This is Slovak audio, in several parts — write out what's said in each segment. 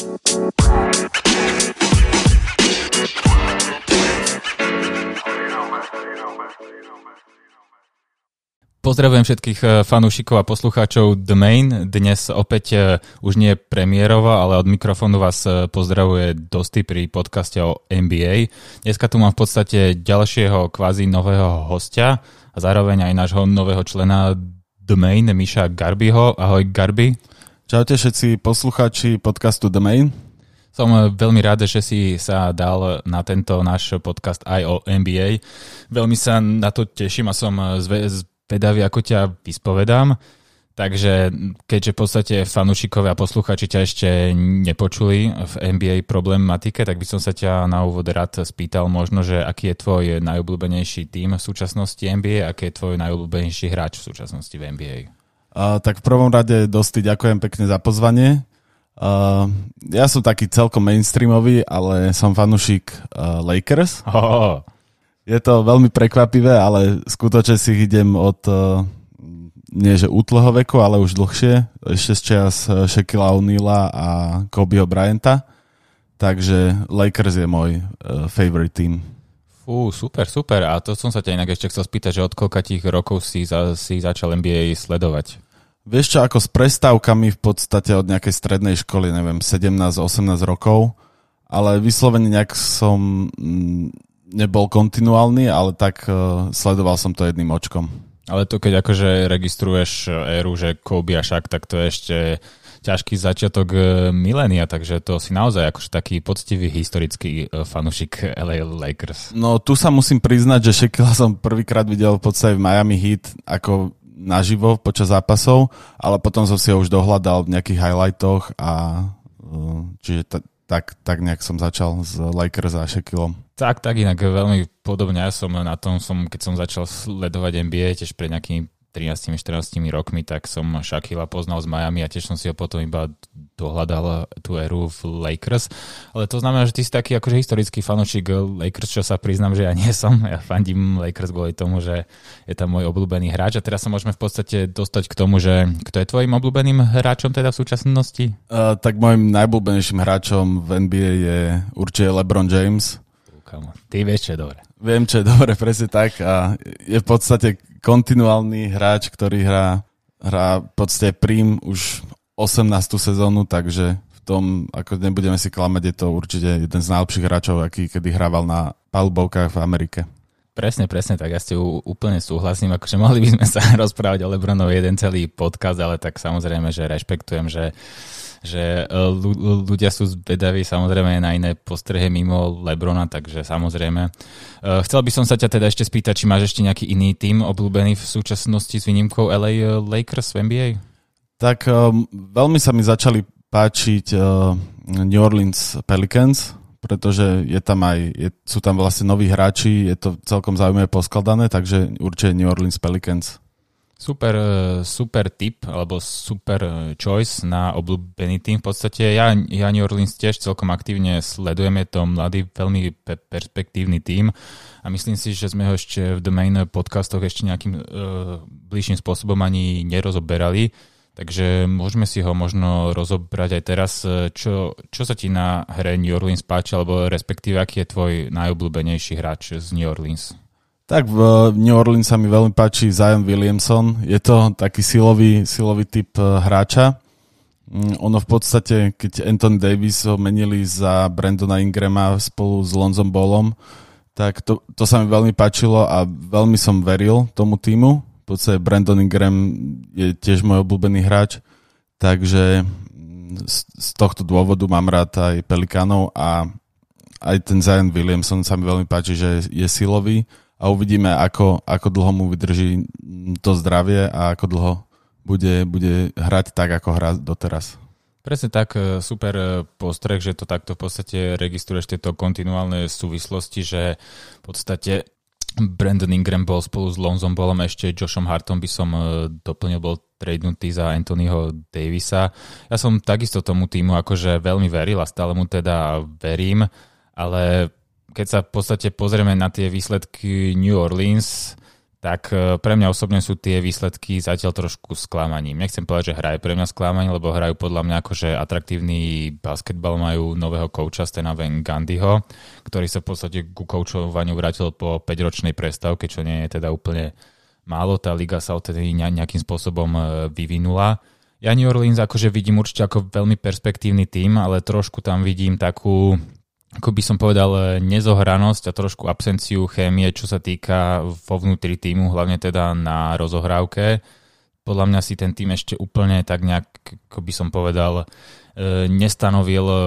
Pozdravujem všetkých eh, fanúšikov a poslucháčov The Main. Dnes opäť eh, už nie premiérova, ale od mikrofónu vás eh, pozdravuje Dosty pri podcaste o NBA. Dneska tu mám v podstate ďalšieho kvázi nového hostia a zároveň aj nášho nového člena The Main, Miša Garbyho. Ahoj Garby. Čaute všetci poslucháči podcastu The Main. Som veľmi rád, že si sa dal na tento náš podcast aj o NBA. Veľmi sa na to teším a som zve- vedavý, ako ťa vyspovedám. Takže keďže v podstate fanúšikovia a posluchači ťa ešte nepočuli v NBA problematike, tak by som sa ťa na úvod rád spýtal možno, že aký je tvoj najobľúbenejší tým v súčasnosti NBA, aký je tvoj najobľúbenejší hráč v súčasnosti v NBA? Uh, tak v prvom rade dosti ďakujem pekne za pozvanie. Uh, ja som taký celkom mainstreamový, ale som fanúšik uh, Lakers. Oh. Je to veľmi prekvapivé, ale skutočne si idem od uh, nie že útleho veku, ale už dlhšie, ešte z čas eh, Shaquilla O'Neala a Kobeho Bryanta. Takže Lakers je môj uh, favorite team. Fú, super, super. A to som sa ťa inak ešte chcel spýtať, že od koľka tých rokov si, za, si začal NBA sledovať? Vieš čo, ako s prestávkami v podstate od nejakej strednej školy, neviem, 17-18 rokov, ale vyslovene nejak som mm, nebol kontinuálny, ale tak uh, sledoval som to jedným očkom. Ale to keď akože registruješ éru, že Kobe a Shaq, tak to je ešte ťažký začiatok e, milénia, takže to si naozaj akože taký poctivý historický e, fanušik LA Lakers. No tu sa musím priznať, že Shaquilla som prvýkrát videl v podstate v Miami Heat ako naživo počas zápasov, ale potom som si ho už dohľadal v nejakých highlightoch a čiže t- tak, tak nejak som začal s Lakers a Shaquillom. Tak, tak inak veľmi podobne. Ja som na tom, som, keď som začal sledovať NBA, tiež pred nejakými 13-14 rokmi, tak som Shaquilla poznal z Miami a tiež som si ho potom iba dohľadal tú éru v Lakers. Ale to znamená, že ty si taký akože historický fanočík Lakers, čo sa priznám, že ja nie som. Ja fandím Lakers kvôli tomu, že je tam môj obľúbený hráč a teraz sa môžeme v podstate dostať k tomu, že kto je tvojim obľúbeným hráčom teda v súčasnosti? Uh, tak môjim najobľúbenejším hráčom v NBA je určite LeBron James. Ty vieš, čo je dobre. Viem, čo je dobre, presne tak. A je v podstate kontinuálny hráč, ktorý hrá, hrá v podstate prím už 18. sezónu, takže v tom, ako nebudeme si klamať, je to určite jeden z najlepších hráčov, aký kedy hrával na palubovkách v Amerike. Presne, presne, tak ja ste úplne súhlasím. Akože mohli by sme sa rozprávať o Lebronovi jeden celý podcast, ale tak samozrejme, že rešpektujem, že že e, ľudia sú zvedaví samozrejme na iné postrehy mimo Lebrona, takže samozrejme. E, chcel by som sa ťa teda ešte spýtať, či máš ešte nejaký iný tým obľúbený v súčasnosti s výnimkou LA Lakers v NBA? Tak um, veľmi sa mi začali páčiť uh, New Orleans Pelicans, pretože je tam aj, je, sú tam vlastne noví hráči, je to celkom zaujímavé poskladané, takže určite New Orleans Pelicans. Super, e, super tip, alebo super e, choice na obľúbený tým. V podstate ja, ja New Orleans tiež celkom aktívne sledujem, je to mladý, veľmi pe- perspektívny tým a myslím si, že sme ho ešte v domain podcastoch ešte nejakým uh, bližším spôsobom ani nerozoberali. Takže môžeme si ho možno rozobrať aj teraz. Čo, čo sa ti na hre New Orleans páči, alebo respektíve aký je tvoj najobľúbenejší hráč z New Orleans? Tak v New Orleans sa mi veľmi páči Zion Williamson. Je to taký silový, silový typ e, hráča. Mm, ono v podstate, keď Anthony Davis ho menili za Brandona Ingrama spolu s Lonzom Ballom, tak to, to sa mi veľmi páčilo a veľmi som veril tomu týmu. V podstate Brandon Ingram je tiež môj obľúbený hráč, takže mm, z, z tohto dôvodu mám rád aj Pelikánov a aj ten Zion Williamson sa mi veľmi páči, že je silový a uvidíme, ako, ako dlho mu vydrží to zdravie a ako dlho bude, bude hrať tak, ako hrá doteraz. Presne tak, e, super e, postreh, že to takto v podstate registruješ tieto kontinuálne súvislosti, že v podstate Brandon Ingram bol spolu s Lonzom Ballom, ešte Joshom Hartom by som e, doplnil, bol tradenutý za Anthonyho Davisa. Ja som takisto tomu týmu akože veľmi veril a stále mu teda verím, ale keď sa v podstate pozrieme na tie výsledky New Orleans, tak e, pre mňa osobne sú tie výsledky zatiaľ trošku sklamaním. Nechcem povedať, že hrajú pre mňa sklamanie, lebo hrajú podľa mňa akože atraktívny basketbal, majú nového kouča Stena Van Gandhiho, ktorý sa v podstate ku koučovaniu vrátil po 5-ročnej prestávke, čo nie je teda úplne málo. Tá liga sa odtedy nejakým spôsobom e, vyvinula. Ja New Orleans akože vidím určite ako veľmi perspektívny tým, ale trošku tam vidím takú ako by som povedal, e, nezohranosť a trošku absenciu chémie, čo sa týka vo vnútri týmu, hlavne teda na rozohrávke. Podľa mňa si ten tým ešte úplne tak nejak, ako by som povedal, e, nestanovil e,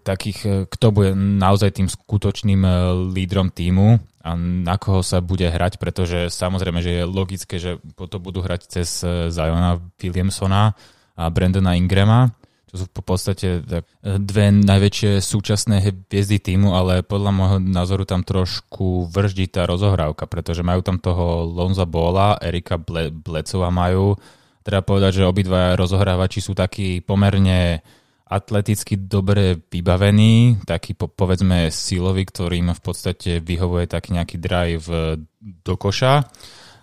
takých, kto bude naozaj tým skutočným lídrom týmu a na koho sa bude hrať, pretože samozrejme, že je logické, že to budú hrať cez Ziona Williamsona a Brandona Ingrama, to sú v podstate tak, e, dve najväčšie súčasné hviezdy týmu, ale podľa môjho názoru tam trošku vrždí tá rozohrávka, pretože majú tam toho Lonza Bola, Erika Ble- Blecova majú. Treba povedať, že obidva rozohrávači sú takí pomerne atleticky dobre vybavení, taký po, povedzme silový, ktorým v podstate vyhovuje taký nejaký drive do koša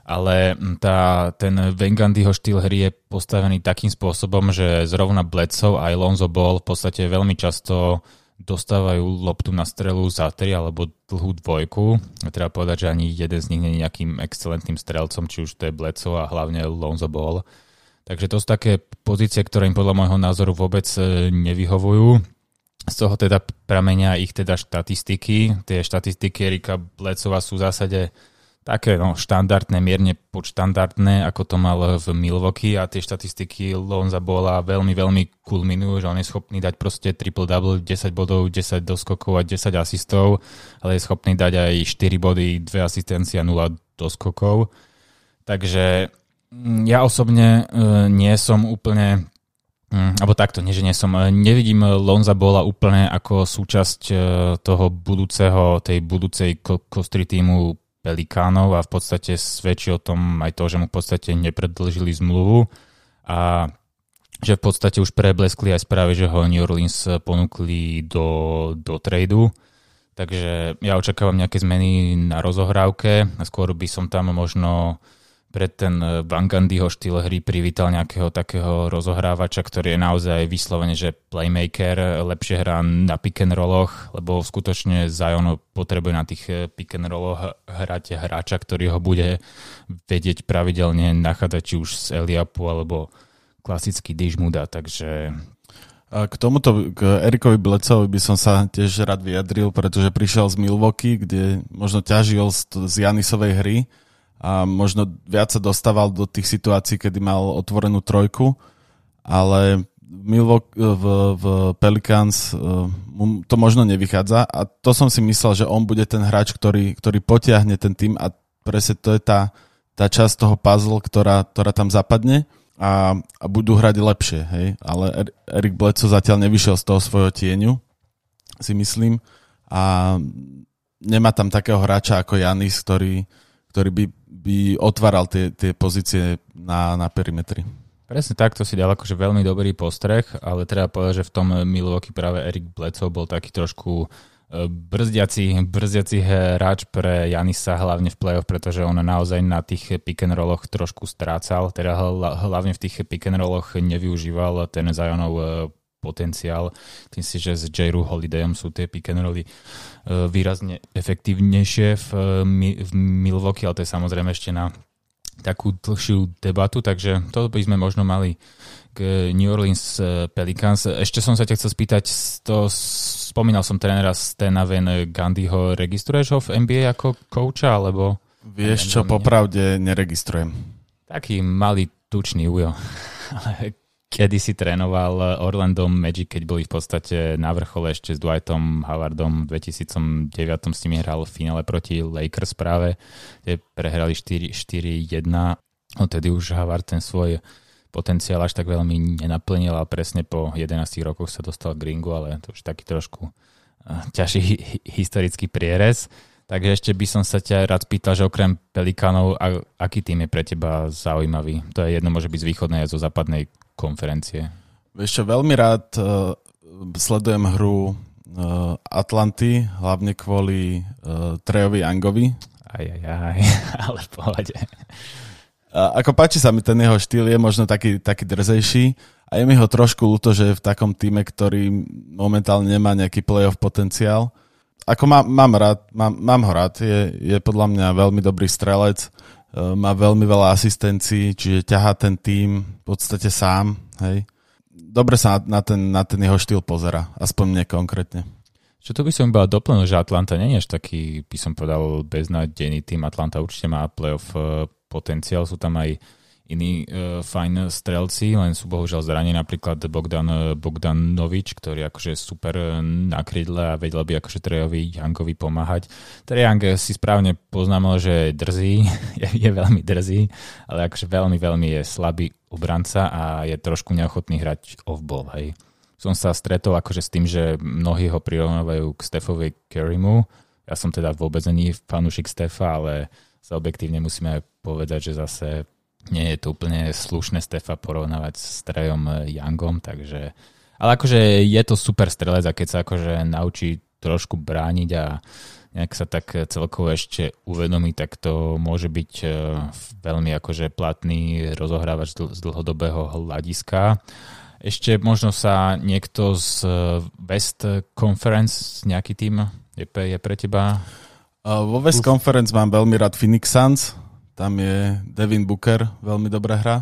ale tá, ten Vengandyho štýl hry je postavený takým spôsobom, že zrovna Bledsoe aj Lonzo Ball v podstate veľmi často dostávajú loptu na strelu za 3 alebo dlhú dvojku. Treba povedať, že ani jeden z nich nie je nejakým excelentným strelcom, či už to je Bledsoe a hlavne Lonzo Ball. Takže to sú také pozície, ktoré im podľa môjho názoru vôbec e, nevyhovujú. Z toho teda pramenia ich teda štatistiky. Tie štatistiky Erika Blecova sú v zásade také no, štandardné, mierne podštandardné, ako to mal v Milwaukee a tie štatistiky Lonza bola veľmi, veľmi kulminujú, že on je schopný dať proste triple-double, 10 bodov, 10 doskokov a 10 asistov, ale je schopný dať aj 4 body, 2 asistencie a 0 doskokov. Takže mm, ja osobne e, nie som úplne Mm, alebo takto, nie že nie som. E, nevidím Lonza Bola úplne ako súčasť e, toho budúceho, tej budúcej kostry týmu Pelikánov a v podstate svedčí o tom aj to, že mu v podstate nepredlžili zmluvu a že v podstate už prebleskli aj správy, že ho New Orleans ponúkli do, do tradu. Takže ja očakávam nejaké zmeny na rozohrávke a skôr by som tam možno pre ten eh, Van štýl hry privítal nejakého takého rozohrávača, ktorý je naozaj vyslovene, že playmaker, lepšie hrá na pick and rolloch, lebo skutočne Zion potrebuje na tých eh, pick and rolloch hrať hráča, ktorý ho bude vedieť pravidelne nachádzať či už z Eliapu alebo klasický Dižmuda, takže k tomuto, k Erikovi Blecovi by som sa tiež rád vyjadril, pretože prišiel z Milwaukee, kde možno ťažil z, z Janisovej hry a možno viac sa dostával do tých situácií, kedy mal otvorenú trojku, ale Milwaukee, v, v Pelicans mu to možno nevychádza a to som si myslel, že on bude ten hráč, ktorý, ktorý potiahne ten tým a presne to je tá, tá časť toho puzzle, ktorá, ktorá tam zapadne a, a budú hrať lepšie, hej. Ale Erik Bledsoe zatiaľ nevyšiel z toho svojho tieňu, si myslím. A nemá tam takého hráča ako Janis, ktorý, ktorý by by otváral tie, tie pozície na, na perimetri. Presne tak, to si dal akože veľmi dobrý postreh, ale treba povedať, že v tom Milwaukee práve Erik Bledsoe bol taký trošku e, brzdiaci, brzdiaci hráč pre Janisa hlavne v play-off, pretože on naozaj na tých pick and rolloch trošku strácal, teda hlavne v tých pick and rolloch nevyužíval ten Zionov e, potenciál. Tým si, že s J. Holidayom sú tie pick and rolly e, výrazne efektívnejšie v, v Milwaukee, ale to je samozrejme ešte na takú dlhšiu debatu, takže to by sme možno mali k New Orleans e, Pelicans. Ešte som sa ťa chcel spýtať, to, spomínal som trénera Stena Van Gandhiho, registruješ ho v NBA ako kouča, alebo... Vieš čo, popravde neregistrujem. Taký malý tučný ujo. Ale kedy si trénoval Orlando Magic, keď boli v podstate na vrchole ešte s Dwightom Howardom. V 2009 s nimi hral v finále proti Lakers práve, kde prehrali 4-1. Odtedy už Howard ten svoj potenciál až tak veľmi nenaplnil a presne po 11 rokoch sa dostal k ringu, ale to už taký trošku eh, ťažší historický prierez. Takže ešte by som sa ťa rád spýtal, že okrem Pelikánov, aký tým je pre teba zaujímavý? To je jedno, môže byť z východnej a zo západnej konferencie? Čo, veľmi rád uh, sledujem hru uh, Atlanty, hlavne kvôli uh, Trejovi Angovi. Aj, aj, aj, ale v pohode. A ako páči sa mi ten jeho štýl, je možno taký, taký drzejší a je mi ho trošku ľúto, že je v takom týme, ktorý momentálne nemá nejaký playoff potenciál. Ako má, mám rád, mám, mám ho rád, je, je podľa mňa veľmi dobrý strelec, e, má veľmi veľa asistencií, čiže ťahá ten tým v podstate sám, hej. Dobre sa na, na, ten, na ten jeho štýl pozera, aspoň mne konkrétne. Čo to by som iba doplnil, že Atlanta nie je až taký, by som povedal, beznádejný tým. Atlanta určite má playoff e, potenciál, sú tam aj iní uh, fajn strelci, len sú bohužiaľ zranení, napríklad Bogdan, e, Bogdan Novič, ktorý akože super na krydle a vedel by akože Trejovi Youngovi pomáhať. Trey Young si správne poznámal, že je drzý, je, je veľmi drzý, ale akože veľmi, veľmi je slabý obranca a je trošku neochotný hrať off-ball, hej. Som sa stretol akože s tým, že mnohí ho prirovnávajú k Stefovi Kerrymu. Ja som teda vôbec není fanúšik Stefa, ale sa objektívne musíme povedať, že zase nie je to úplne slušné Stefa porovnávať s Trejom Youngom, takže ale akože je to super strelec a keď sa akože naučí trošku brániť a nejak sa tak celkovo ešte uvedomí, tak to môže byť e, veľmi akože platný rozohrávač z dlhodobého hľadiska. Ešte možno sa niekto z West Conference, nejaký tým je pre teba? vo West Conference mám veľmi rád Phoenix Suns, tam je Devin Booker, veľmi dobrá hra.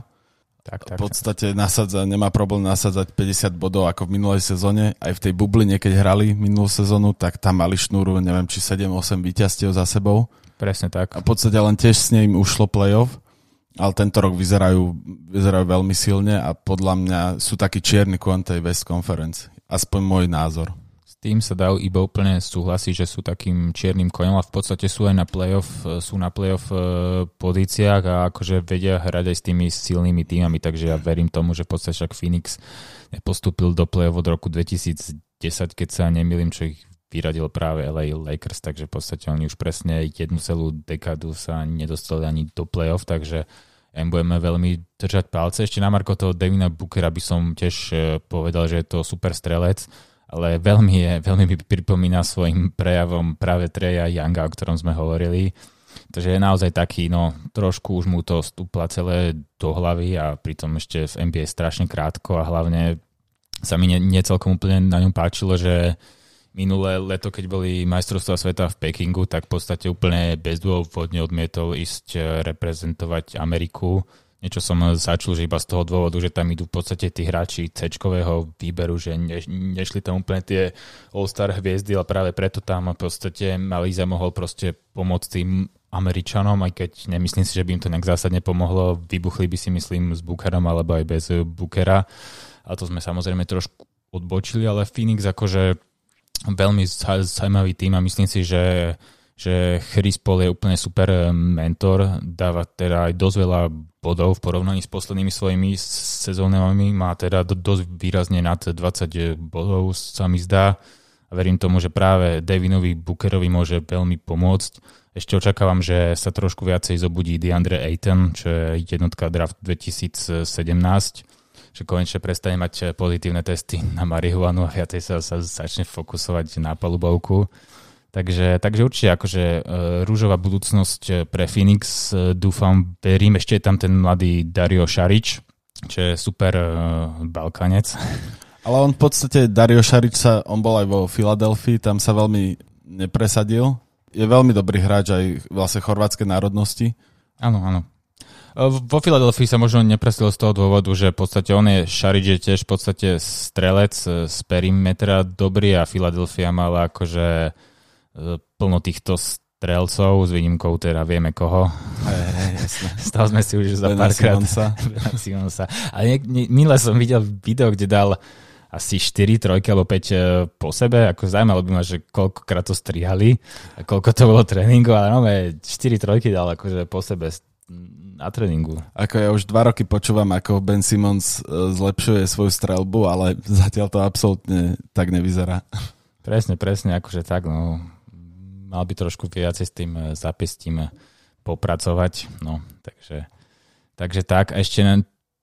Tak, tak, v podstate nasadza, nemá problém nasadzať 50 bodov ako v minulej sezóne. Aj v tej bubline, keď hrali minulú sezónu, tak tam mali šnúru, neviem, či 7-8 víťazstiev za sebou. Presne tak. A v podstate len tiež s ním ušlo playoff, ale tento rok vyzerajú, vyzerajú veľmi silne a podľa mňa sú takí čierny kon tej West Conference. Aspoň môj názor tým sa dajú iba úplne súhlasiť, že sú takým čiernym koňom a v podstate sú aj na playoff, sú na playoff e, pozíciách a akože vedia hrať aj s tými silnými týmami, takže ja verím tomu, že v podstate však Phoenix postúpil do playoff od roku 2010, keď sa nemýlim, čo ich vyradil práve LA Lakers, takže v podstate oni už presne jednu celú dekadu sa nedostali ani do playoff, takže ja budeme veľmi držať palce. Ešte na Marko toho Devina Bookera by som tiež e, povedal, že je to super strelec, ale veľmi, je, veľmi mi pripomína svojim prejavom práve Treja Younga, o ktorom sme hovorili. Takže je naozaj taký, no trošku už mu to stúpla celé do hlavy a pritom ešte v NBA strašne krátko a hlavne sa mi necelkom úplne na ňom páčilo, že minulé leto, keď boli majstrovstvá sveta v Pekingu, tak v podstate úplne bezdôvodne odmietol ísť reprezentovať Ameriku Niečo som začul, že iba z toho dôvodu, že tam idú v podstate tí hráči c výberu, že ne, nešli tam úplne tie All-Star hviezdy, ale práve preto tam v podstate Malíza mohol proste pomôcť tým Američanom, aj keď nemyslím si, že by im to nejak zásadne pomohlo. Vybuchli by si myslím s Bookerom alebo aj bez Bookera. A to sme samozrejme trošku odbočili, ale Phoenix akože veľmi zaujímavý tým a myslím si, že že Chris Paul je úplne super mentor, dáva teda aj dosť veľa bodov v porovnaní s poslednými svojimi sezónami, má teda dosť výrazne nad 20 bodov, sa mi zdá. A verím tomu, že práve Davinovi Bookerovi môže veľmi pomôcť. Ešte očakávam, že sa trošku viacej zobudí DeAndre Ayton, čo je jednotka draft 2017 že konečne prestane mať pozitívne testy na marihuanu a viacej sa, sa začne fokusovať na palubovku. Takže, takže určite akože uh, rúžová budúcnosť e, pre Phoenix, uh, dúfam, verím, ešte je tam ten mladý Dario Šarič, čo je super uh, Balkanec. Ale on v podstate, Dario Šarič sa, on bol aj vo Filadelfii, tam sa veľmi nepresadil. Je veľmi dobrý hráč aj vlastne chorvátskej národnosti. Áno, áno. Vo Filadelfii sa možno nepresil z toho dôvodu, že v podstate on je Šarič je tiež v podstate strelec z perimetra dobrý a Filadelfia mala akože plno týchto strelcov, s výnimkou teda vieme koho. Z toho sme si už za párkrát... Simonsa. Ale minule som videl video, kde dal asi 4 trojky alebo 5 e, po sebe, ako zaujímalo by ma, že koľkokrát to strihali a koľko to bolo tréningu, ale no, 4 trojky dal akože po sebe na tréningu. Ako ja už dva roky počúvam, ako Ben Simmons e, zlepšuje svoju strelbu, ale zatiaľ to absolútne tak nevyzerá. Presne, presne, akože tak, no mal by trošku viacej s tým eh, zapestím eh, popracovať. No, takže, takže tak. A ešte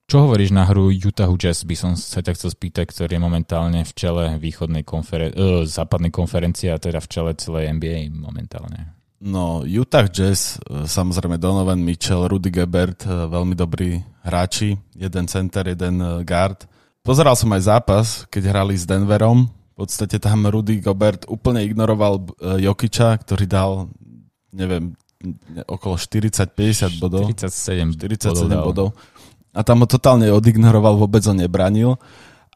čo hovoríš na hru Utah Jazz, by som sa ťa chcel spýtať, ktorý je momentálne v čele východnej konferen- uh, západnej konferencie a teda v čele celej NBA momentálne. No, Utah Jazz, e, samozrejme Donovan Mitchell, Rudy Gebert, e, veľmi dobrí hráči, jeden center, jeden e, guard. Pozeral som aj zápas, keď hrali s Denverom. V podstate tam Rudy Gobert úplne ignoroval Jokiča, ktorý dal, neviem, okolo 40-50 bodov. 47, 47 bodov. bodov. A tam ho totálne odignoroval, vôbec ho nebranil.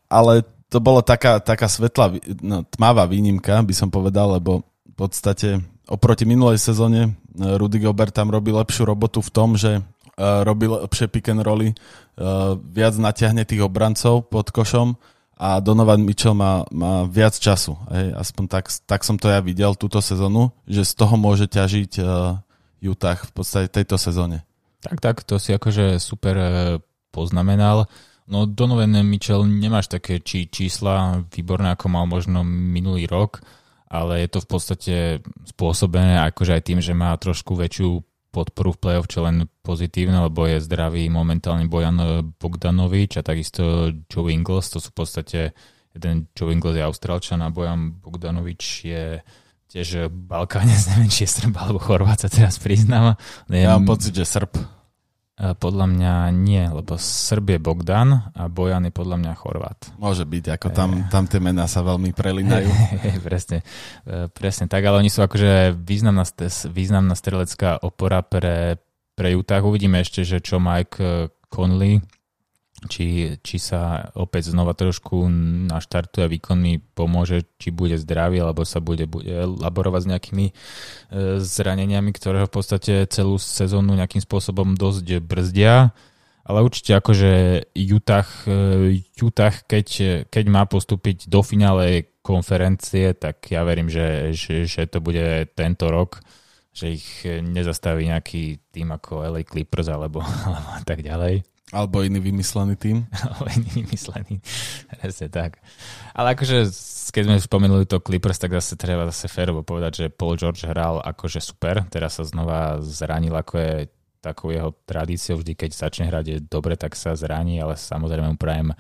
Ale to bolo taká, taká svetlá, no, tmavá výnimka, by som povedal, lebo v podstate oproti minulej sezóne e, Rudy Gobert tam robí lepšiu robotu v tom, že uh, robí lepšie pick and rolly, viac natiahne tých obrancov pod košom a Donovan Mitchell má, má viac času. Hej. Aspoň tak, tak som to ja videl túto sezónu, že z toho môže ťažiť uh, Utah v podstate tejto sezóne. Tak, tak, to si akože super poznamenal. No Donovan Mitchell nemáš také či, čísla výborné, ako mal možno minulý rok, ale je to v podstate spôsobené akože aj tým, že má trošku väčšiu podporu v play-off, čo len pozitívne, lebo je zdravý momentálne Bojan Bogdanovič a takisto Joe Ingles, to sú v podstate jeden Joe Ingles je Austrálčan a Bojan Bogdanovič je tiež Balkáne, neviem, či je Srb alebo Chorvát sa teraz priznám. Ja mám pocit, že Srb. E, podľa mňa nie, lebo Srb je Bogdan a Bojan je podľa mňa Chorvát. Môže byť, ako tam, e. tam tie mená sa veľmi prelinajú. presne, e, presne tak, ale oni sú akože významná, významná strelecká opora pre, pre Utah. Uvidíme ešte, že čo Mike Conley či, či sa opäť znova trošku naštartuje a výkonmi pomôže, či bude zdravý, alebo sa bude, bude laborovať s nejakými e, zraneniami, ktoré v podstate celú sezónu nejakým spôsobom dosť brzdia. Ale určite akože Utah, e, Utah keď, keď má postúpiť do finále konferencie, tak ja verím, že, že, že to bude tento rok, že ich nezastaví nejaký tým ako LA Clippers alebo, alebo tak ďalej. Alebo iný vymyslený tým. Alebo iný vymyslený, presne tak. Ale akože, keď sme spomenuli to Clippers, tak zase treba zase férovo povedať, že Paul George hral akože super, teraz sa znova zranil, ako je takou jeho tradíciou, vždy keď začne hrať je dobre, tak sa zraní, ale samozrejme mu prajem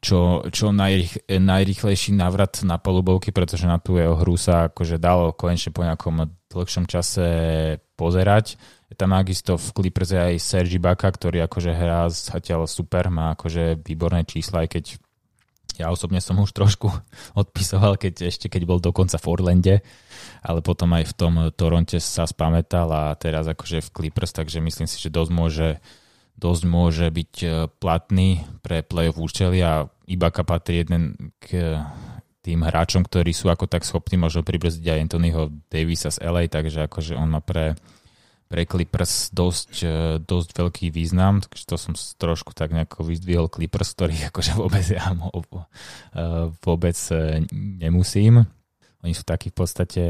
čo, čo najrych, najrychlejší návrat na polubovky, pretože na tú jeho hru sa akože dalo konečne po nejakom dlhšom čase pozerať tam takisto v Clippers aj Sergi Baka, ktorý akože hrá zatiaľ super, má akože výborné čísla, aj keď ja osobne som už trošku odpisoval, keď ešte keď bol dokonca v Orlande, ale potom aj v tom Toronte sa spametal a teraz akože v Clippers, takže myslím si, že dosť môže, dosť môže byť e, platný pre play-off účely a Ibaka patrí jeden k tým hráčom, ktorí sú ako tak schopní možno pribrzdiť aj Anthonyho Davisa z LA, takže akože on má pre pre Clippers dosť, e, dosť veľký význam, takže to som trošku tak nejako vyzdvihol Clippers, ktorý akože vôbec ja e, vôbec e, nemusím. Oni sú takí v podstate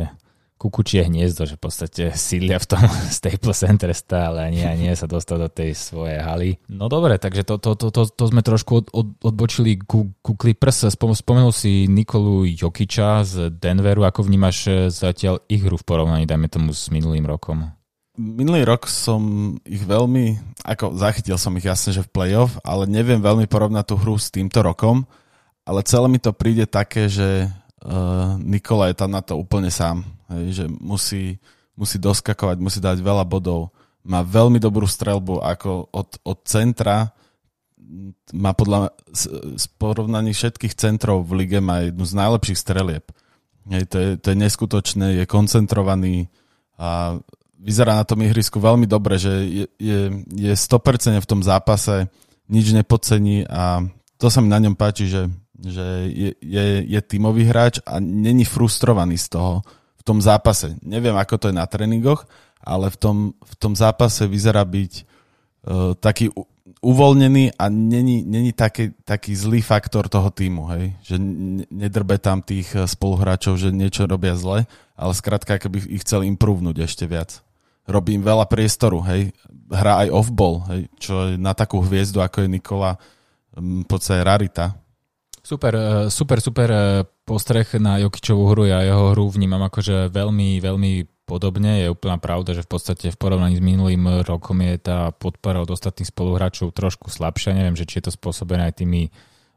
kukučie hniezdo, že v podstate sídlia v tom Staples Center stále a nie a nie sa dostať do tej svojej haly. No dobre, takže to, to, to, to, to sme trošku od, od, odbočili ku, ku Clippers. Spomenul si Nikolu Jokiča z Denveru. Ako vnímaš zatiaľ ich hru v porovnaní, dajme tomu, s minulým rokom? Minulý rok som ich veľmi, ako zachytil som ich jasne, že v playoff, ale neviem veľmi porovnať tú hru s týmto rokom, ale celé mi to príde také, že uh, Nikola je tam na to úplne sám, hej, že musí, musí doskakovať, musí dať veľa bodov, má veľmi dobrú strelbu, ako od, od centra má podľa z porovnaní všetkých centrov v lige má jednu z najlepších strelieb. Hej, to, je, to je neskutočné, je koncentrovaný a vyzerá na tom ihrisku veľmi dobre, že je, je, je 100% v tom zápase, nič nepodcení a to sa mi na ňom páči, že, že je, je, je tímový hráč a není frustrovaný z toho v tom zápase. Neviem, ako to je na tréningoch, ale v tom, v tom zápase vyzerá byť uh, taký uvoľnený a není, není taký, taký zlý faktor toho týmu, hej? že nedrbe tam tých spoluhráčov, že niečo robia zle, ale skrátka, keby ich chcel improvnúť ešte viac robím veľa priestoru, hej, hrá aj off-ball, hej, čo je na takú hviezdu, ako je Nikola, v podstate rarita. Super, e, super, super e, postreh na Jokičovú hru. Ja jeho hru vnímam akože veľmi, veľmi podobne. Je úplná pravda, že v podstate v porovnaní s minulým rokom je tá podpora od ostatných spoluhráčov trošku slabšia. Neviem, že či je to spôsobené aj tými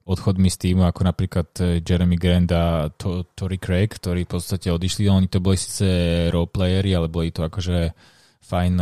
odchodmi z týmu, ako napríklad Jeremy Grant a to, Tory Craig, ktorí v podstate odišli. Oni to boli síce roleplayery, ale boli to akože fajn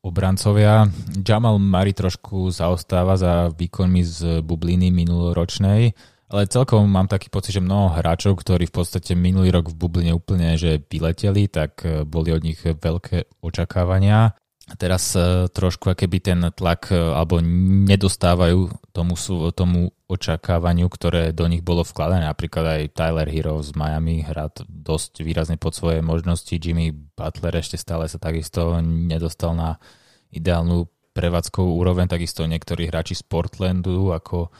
obrancovia. Jamal Murray trošku zaostáva za výkonmi z bubliny minuloročnej, ale celkom mám taký pocit, že mnoho hráčov, ktorí v podstate minulý rok v bubline úplne že vyleteli, tak e, boli od nich veľké očakávania. Teraz e, trošku keby ten tlak e, alebo nedostávajú tomu, tomu očakávaniu, ktoré do nich bolo vkladané. Napríklad aj Tyler Hero z Miami hrá dosť výrazne pod svoje možnosti. Jimmy Butler ešte stále sa takisto nedostal na ideálnu prevádzkovú úroveň. Takisto niektorí hráči z Portlandu ako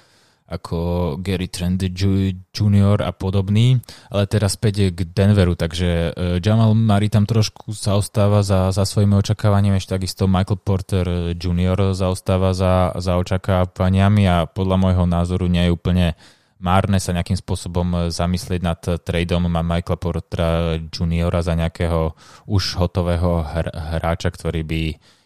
ako Gary Trent Jr. a podobný, ale teraz späť k Denveru, takže e, Jamal Murray tam trošku zaostáva za, za svojimi očakávaniami, ešte takisto Michael Porter Jr. zaostáva za, za očakávaniami a podľa môjho názoru nie je úplne márne sa nejakým spôsobom zamyslieť nad tradeom má Michaela Portera Jr. za nejakého už hotového hráča, ktorý by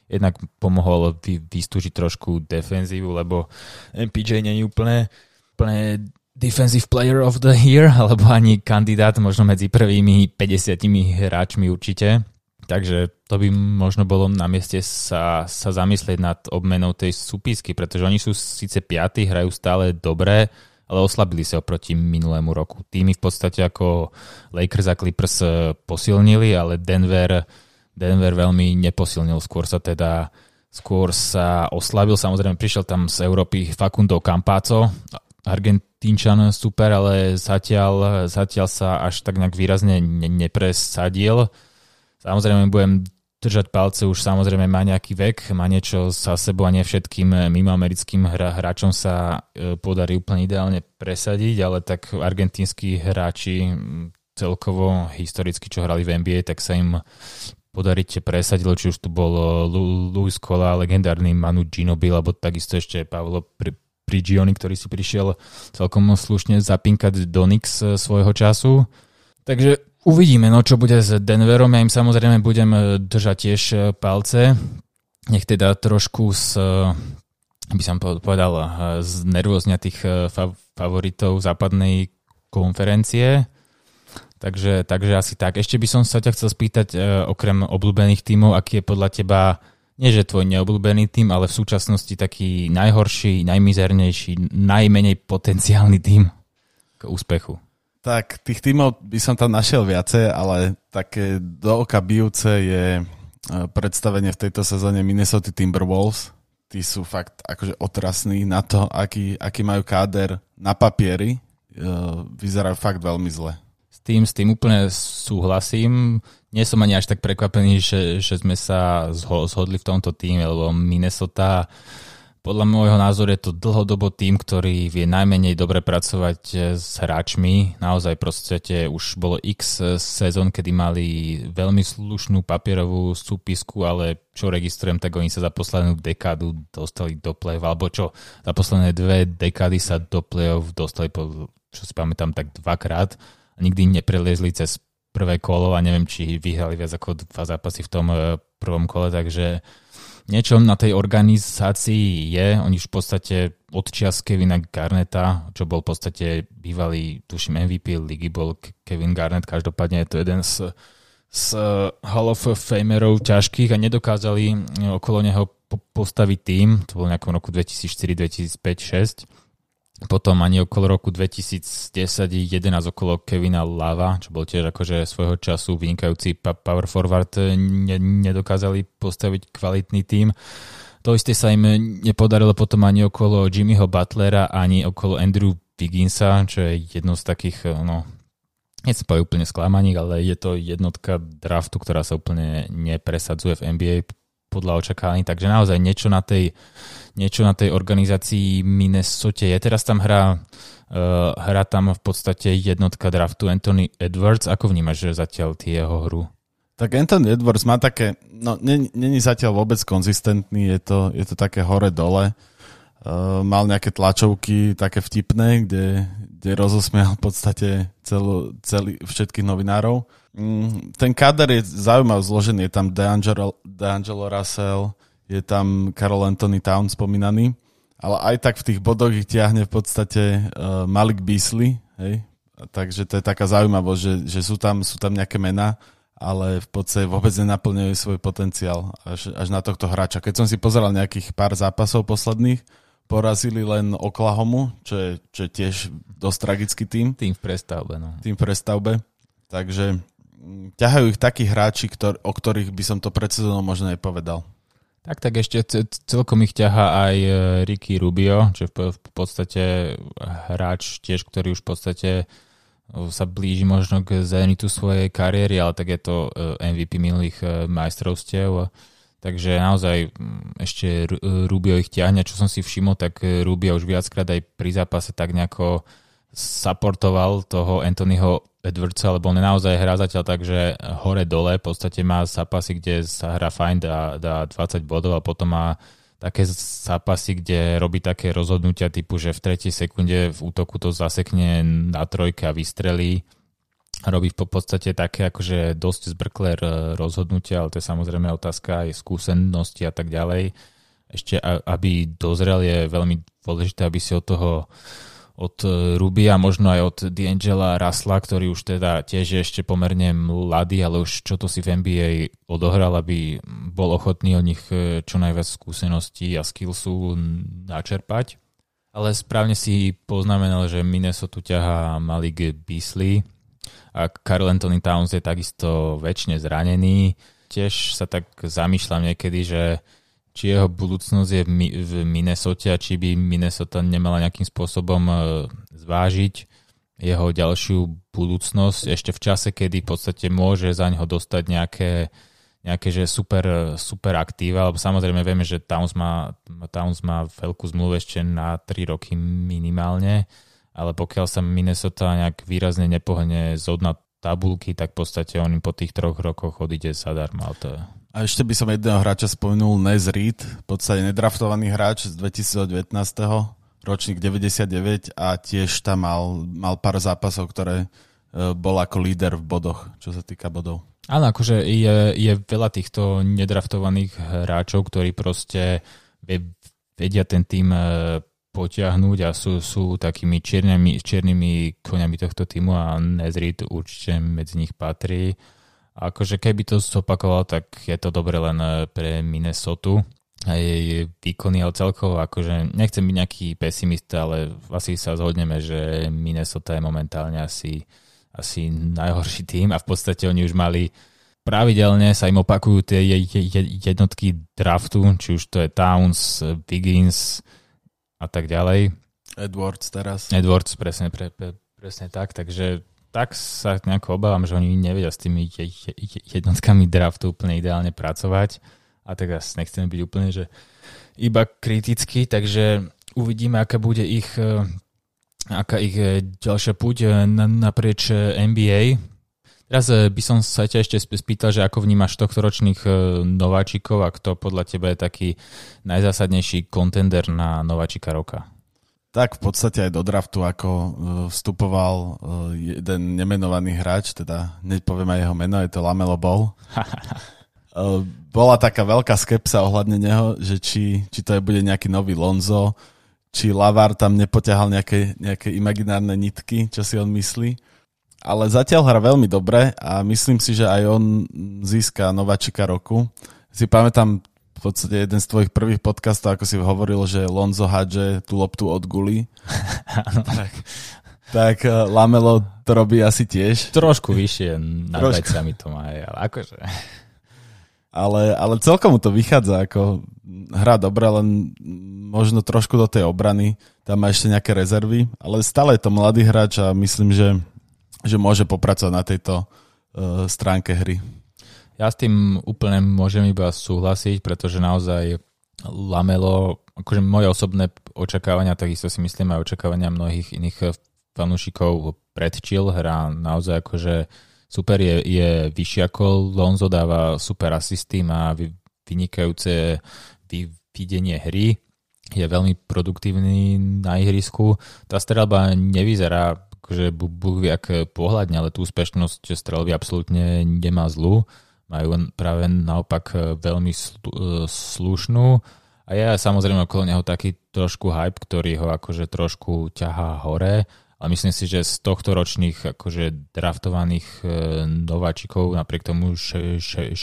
jednak pomohol vy, vystúžiť trošku defenzívu, lebo MPJ je úplne, úplne defensive player of the year, alebo ani kandidát možno medzi prvými 50 hráčmi určite. Takže to by možno bolo na mieste sa, sa zamyslieť nad obmenou tej súpisky, pretože oni sú síce piatí, hrajú stále dobre, ale oslabili sa oproti minulému roku. Týmy v podstate ako Lakers a Clippers posilnili, ale Denver Denver veľmi neposilnil, skôr sa teda skôr sa oslabil, samozrejme prišiel tam z Európy Facundo Campazzo, Argentínčan super, ale zatiaľ, zatiaľ sa až tak nejak výrazne ne, nepresadil. Samozrejme budem držať palce, už samozrejme má nejaký vek, má niečo za sebou a nie všetkým mimoamerickým hra, hráčom sa e, podarí úplne ideálne presadiť, ale tak argentínsky hráči celkovo historicky, čo hrali v NBA, tak sa im podariť presadiť, či už tu bol Luis Cola, legendárny Manu Ginobili, alebo takisto ešte Pavlo Prigioni, ktorý si prišiel celkom slušne zapinkať do Nix e, svojho času. Takže uvidíme, no čo bude s Denverom. Ja im samozrejme budem e, držať tiež palce. Nech teda trošku z by som povedal, z nervózňa tých favoritov západnej konferencie Takže, takže asi tak. Ešte by som sa ťa chcel spýtať, e, okrem obľúbených tímov, aký je podľa teba, nie že tvoj neobľúbený tým, ale v súčasnosti taký najhorší, najmizernejší, najmenej potenciálny tým k úspechu? Tak, tých tímov by som tam našiel viacej, ale také do oka bijúce je e, predstavenie v tejto sezóne Minnesota Timberwolves. Tí sú fakt akože otrasní na to, aký, aký majú káder na papieri. E, vyzerajú fakt veľmi zle tým, s tým úplne súhlasím. Nie som ani až tak prekvapený, že, že sme sa zhodli v tomto týme, lebo Minnesota podľa môjho názoru je to dlhodobo tým, ktorý vie najmenej dobre pracovať eh, s hráčmi. Naozaj proste už bolo x sezón, kedy mali veľmi slušnú papierovú súpisku, ale čo registrujem, tak oni sa za poslednú dekádu dostali do play alebo čo, za posledné dve dekády sa do play-off dostali, po, čo si pamätám, tak dvakrát nikdy nepreliezli cez prvé kolo a neviem, či vyhrali viac ako dva zápasy v tom e, prvom kole, takže niečo na tej organizácii je. Oni už v podstate od čias Kevina Garneta, čo bol v podstate bývalý, tuším, MVP ligy, bol Kevin Garnett, každopádne je to jeden z, z Hall of Famerov ťažkých a nedokázali okolo neho postaviť tým, to bol nejakom roku 2004, 2005, 2006 potom ani okolo roku 2010-11 okolo Kevina Lava, čo bol tiež akože svojho času vynikajúci power forward, ne, nedokázali postaviť kvalitný tím. To isté sa im nepodarilo potom ani okolo Jimmyho Butlera, ani okolo Andrew Wigginsa, čo je jedno z takých, no, nechcem povedať úplne sklamaní, ale je to jednotka draftu, ktorá sa úplne nepresadzuje v NBA podľa očakávaní, takže naozaj niečo na tej niečo na tej organizácii Minnesota je. Teraz tam hrá, uh, hrá tam v podstate jednotka draftu Anthony Edwards. Ako vnímaš že zatiaľ tie jeho hru? Tak Anthony Edwards má také, no není zatiaľ vôbec konzistentný, je to, je to také hore-dole. Uh, mal nejaké tlačovky také vtipné, kde, kde rozosmial v podstate celú, celý, všetkých novinárov. Mm, ten kader je zaujímavý zložený, je tam DeAngelo, DeAngelo Russell, je tam Karol Anthony Town spomínaný. ale aj tak v tých bodoch ich tiahne v podstate uh, Malik Beasley, hej? takže to je taká zaujímavosť, že, že sú, tam, sú tam nejaké mená, ale v podstate vôbec nenaplňujú svoj potenciál až, až na tohto hráča. Keď som si pozeral nejakých pár zápasov posledných, porazili len Oklahomu, čo je, čo je tiež dosť tragický tým. Tým v prestavbe, no. Tým v prestavbe. Takže ťahajú ich takí hráči, ktor- o ktorých by som to pred sezónou možno nepovedal. Tak, tak ešte celkom ich ťaha aj e, Ricky Rubio, čo v podstate hráč tiež, ktorý už v podstate e, sa blíži možno k zenitu svojej kariéry, ale tak je to e, MVP minulých majstrovstiev. Takže naozaj ešte Rubio ich ťahne. Čo som si všimol, tak Rubio už viackrát aj pri zápase tak nejako supportoval toho Anthonyho Edwardsa, lebo on je naozaj hrá zatiaľ tak, že hore-dole v podstate má zápasy, kde sa hrá fajn, dá, dá 20 bodov a potom má také zápasy, kde robí také rozhodnutia typu, že v tretej sekunde v útoku to zasekne na trojke a vystrelí. Robí v podstate také akože dosť zbrklé rozhodnutia, ale to je samozrejme otázka aj skúsenosti a tak ďalej. Ešte aby dozrel je veľmi dôležité, aby si od toho od e, Rubia, možno aj od D'Angela Rasla, ktorý už teda tiež je ešte pomerne mladý, ale už čo to si v NBA odohral, aby bol ochotný od nich e, čo najviac skúseností a skillsu načerpať. Ale správne si poznamenal, že Minnesota ťahá Malik Beasley a Karl Anthony Towns je takisto väčšine zranený. Tiež sa tak zamýšľam niekedy, že či jeho budúcnosť je v Minnesota, či by Minnesota nemala nejakým spôsobom e, zvážiť jeho ďalšiu budúcnosť ešte v čase, kedy v podstate môže za neho dostať nejaké, nejaké že super, super aktíva, lebo samozrejme vieme, že Towns má, Towns má veľkú zmluvu ešte na 3 roky minimálne, ale pokiaľ sa Minnesota nejak výrazne nepohne z na tabulky, tak v podstate on im po tých troch rokoch odíde zadarmo. To je... A ešte by som jedného hráča spomenul, Nez Reed, v podstate nedraftovaný hráč z 2019. ročník 99 a tiež tam mal, mal pár zápasov, ktoré e, bol ako líder v bodoch, čo sa týka bodov. Áno, akože je, je veľa týchto nedraftovaných hráčov, ktorí proste vedia ten tým e, potiahnuť a sú, sú takými čiernymi, čiernymi koniami tohto týmu a Nezrid určite medzi nich patrí. Akože keby to zopakoval, tak je to dobre len eh, pre Minnesota a jej výkony, ale celkovo akože nechcem byť nejaký pesimista, ale asi sa zhodneme, že Minnesota je momentálne asi, asi najhorší tým a v podstate oni už mali pravidelne sa im opakujú tie jednotky draftu, či už to je Towns, Wiggins a tak ďalej. Edwards teraz. Edwards, presne, pre, pre, presne tak, takže tak sa nejako obávam, že oni nevedia s tými jednotkami draftu úplne ideálne pracovať. A teraz nechcem byť úplne, že iba kritický, takže uvidíme, aká bude ich, e, aká ich e, ďalšia púť e, naprieč NBA. Teraz by som sa ťa ešte spýtal, že ako vnímaš tohto ročných nováčikov a kto podľa teba je taký najzásadnejší kontender na nováčika roka? Tak v podstate aj do draftu, ako e, vstupoval e, jeden nemenovaný hráč, teda hneď poviem aj jeho meno, je to Lamelo Ball. E, bola taká veľká skepsa ohľadne neho, že či, či to je bude nejaký nový Lonzo, či Lavar tam nepoťahal nejaké, nejaké imaginárne nitky, čo si on myslí. Ale zatiaľ hra veľmi dobre a myslím si, že aj on získa nováčika roku. Si pamätám podstate jeden z tvojich prvých podcastov, ako si hovoril, že Lonzo hadže tú loptu od guli. tak, tak eh, Lamelo to robí asi tiež. Trošku vyššie nad vecami to má, ale akože... Ale, ale celkom mu to vychádza, ako hra dobre, len možno trošku do tej obrany, tam má ešte nejaké rezervy, ale stále je to mladý hráč a myslím, že, že môže popracovať na tejto uh, stránke hry. Ja s tým úplne môžem iba súhlasiť, pretože naozaj Lamelo, akože moje osobné očakávania, takisto si myslím aj očakávania mnohých iných fanúšikov predčil, hrá naozaj akože super, je, je vyšší ako Lonzo, dáva super asisty, má vynikajúce videnie hry, je veľmi produktívny na ihrisku. Tá strelba nevyzerá akože Búh jak pohľadne, ale tú úspešnosť strelby absolútne nemá zlú majú práve naopak e, veľmi e, slušnú. A je samozrejme okolo neho taký trošku hype, ktorý ho akože trošku ťahá hore, ale myslím si, že z tohto ročných akože draftovaných e, nováčikov, napriek tomu,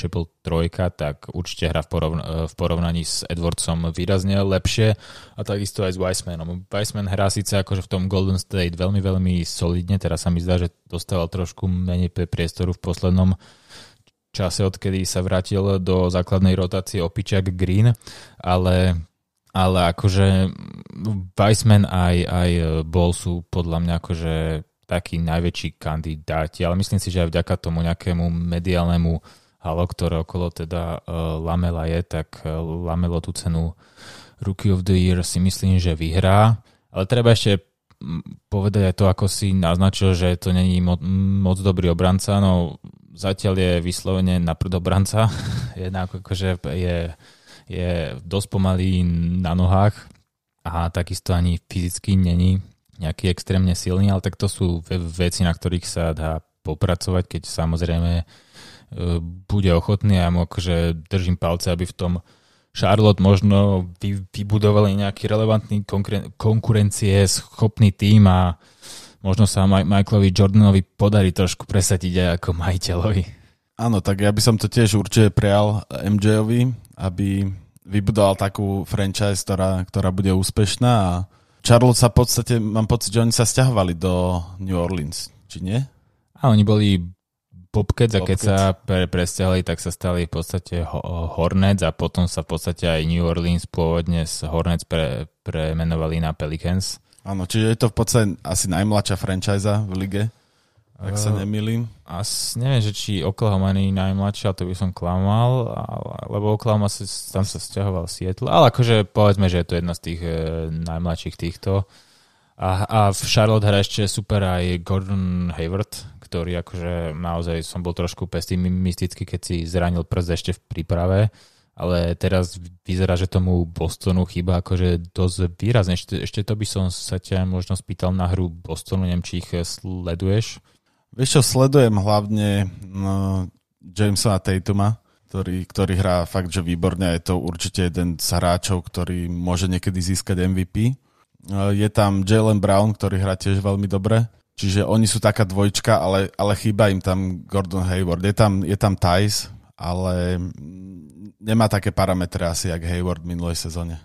bol trojka, tak určite hra v, porovn- v porovnaní s Edwardsom výrazne lepšie. A takisto aj s Weissmanom. Weissman hrá síce akože v tom Golden State veľmi, veľmi solidne, teraz sa mi zdá, že dostával trošku menej priestoru v poslednom čase, odkedy sa vrátil do základnej rotácie Opičak Green, ale, ale akože Weissman aj, aj Ball sú podľa mňa akože takí najväčší kandidáti, ale myslím si, že aj vďaka tomu nejakému mediálnemu halo, ktoré okolo teda uh, Lamela je, tak uh, Lamelo tú cenu Rookie of the Year si myslím, že vyhrá, ale treba ešte povedať aj to, ako si naznačil, že to není mo- moc dobrý obranca, no zatiaľ je vyslovene na prudobranca. Jednak akože je, je dosť pomalý na nohách a takisto ani fyzicky není nejaký extrémne silný, ale tak to sú veci, na ktorých sa dá popracovať, keď samozrejme e, bude ochotný a ja mu akože držím palce, aby v tom Charlotte možno vybudovali nejaký relevantný konkurencie schopný tým a možno sa Michaelovi Jordanovi podarí trošku presadiť aj ako majiteľovi. Áno, tak ja by som to tiež určite prijal MJ-ovi, aby vybudoval takú franchise, ktorá, ktorá bude úspešná a Charlotte sa v podstate, mám pocit, že oni sa stiahovali do New Orleans, či nie? A oni boli Bobcats a keď sa pre, presťahli, tak sa stali v podstate Hornets a potom sa v podstate aj New Orleans pôvodne z Hornets pre, premenovali na Pelicans. Áno, čiže je to v podstate asi najmladšia franchise v lige, ak sa eh, nemýlim. Asi neviem, že či Oklahoma nie je najmladšia, to by som klamal, lebo Oklahoma sa, tam sa stiahoval Seattle, ale akože povedzme, že je to jedna z tých e, najmladších týchto. A, a v Charlotte hra ešte super aj Gordon Hayward, ktorý akože naozaj som bol trošku pesimistický, keď si zranil prst ešte v príprave ale teraz vyzerá, že tomu Bostonu chýba akože dosť výrazne. Ešte, ešte to by som sa ťa možno spýtal na hru Bostonu, neviem, či ich sleduješ. Vieš čo, sledujem hlavne no, Jamesa Tatuma, ktorý, ktorý hrá fakt, že výborne. Je to určite jeden z hráčov, ktorý môže niekedy získať MVP. Je tam Jalen Brown, ktorý hrá tiež veľmi dobre. Čiže oni sú taká dvojčka, ale, ale chýba im tam Gordon Hayward. Je tam, je tam Thais, ale nemá také parametre asi, jak Hayward v minulej sezóne.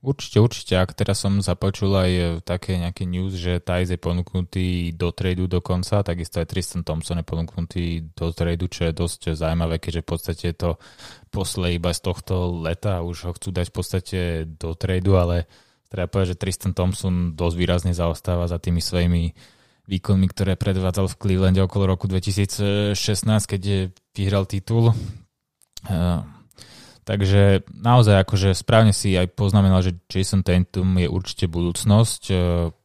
Určite, určite. Ak teraz som započul aj také nejaké news, že Thais je ponúknutý do tradu dokonca, takisto aj Tristan Thompson je ponúknutý do tradu, čo je dosť zaujímavé, keďže v podstate to posle iba z tohto leta už ho chcú dať v podstate do tradu, ale treba povedať, že Tristan Thompson dosť výrazne zaostáva za tými svojimi výkonmi, ktoré predvádzal v Clevelande okolo roku 2016, keď vyhral titul. Takže naozaj akože správne si aj poznamenal, že Jason Tatum je určite budúcnosť. E,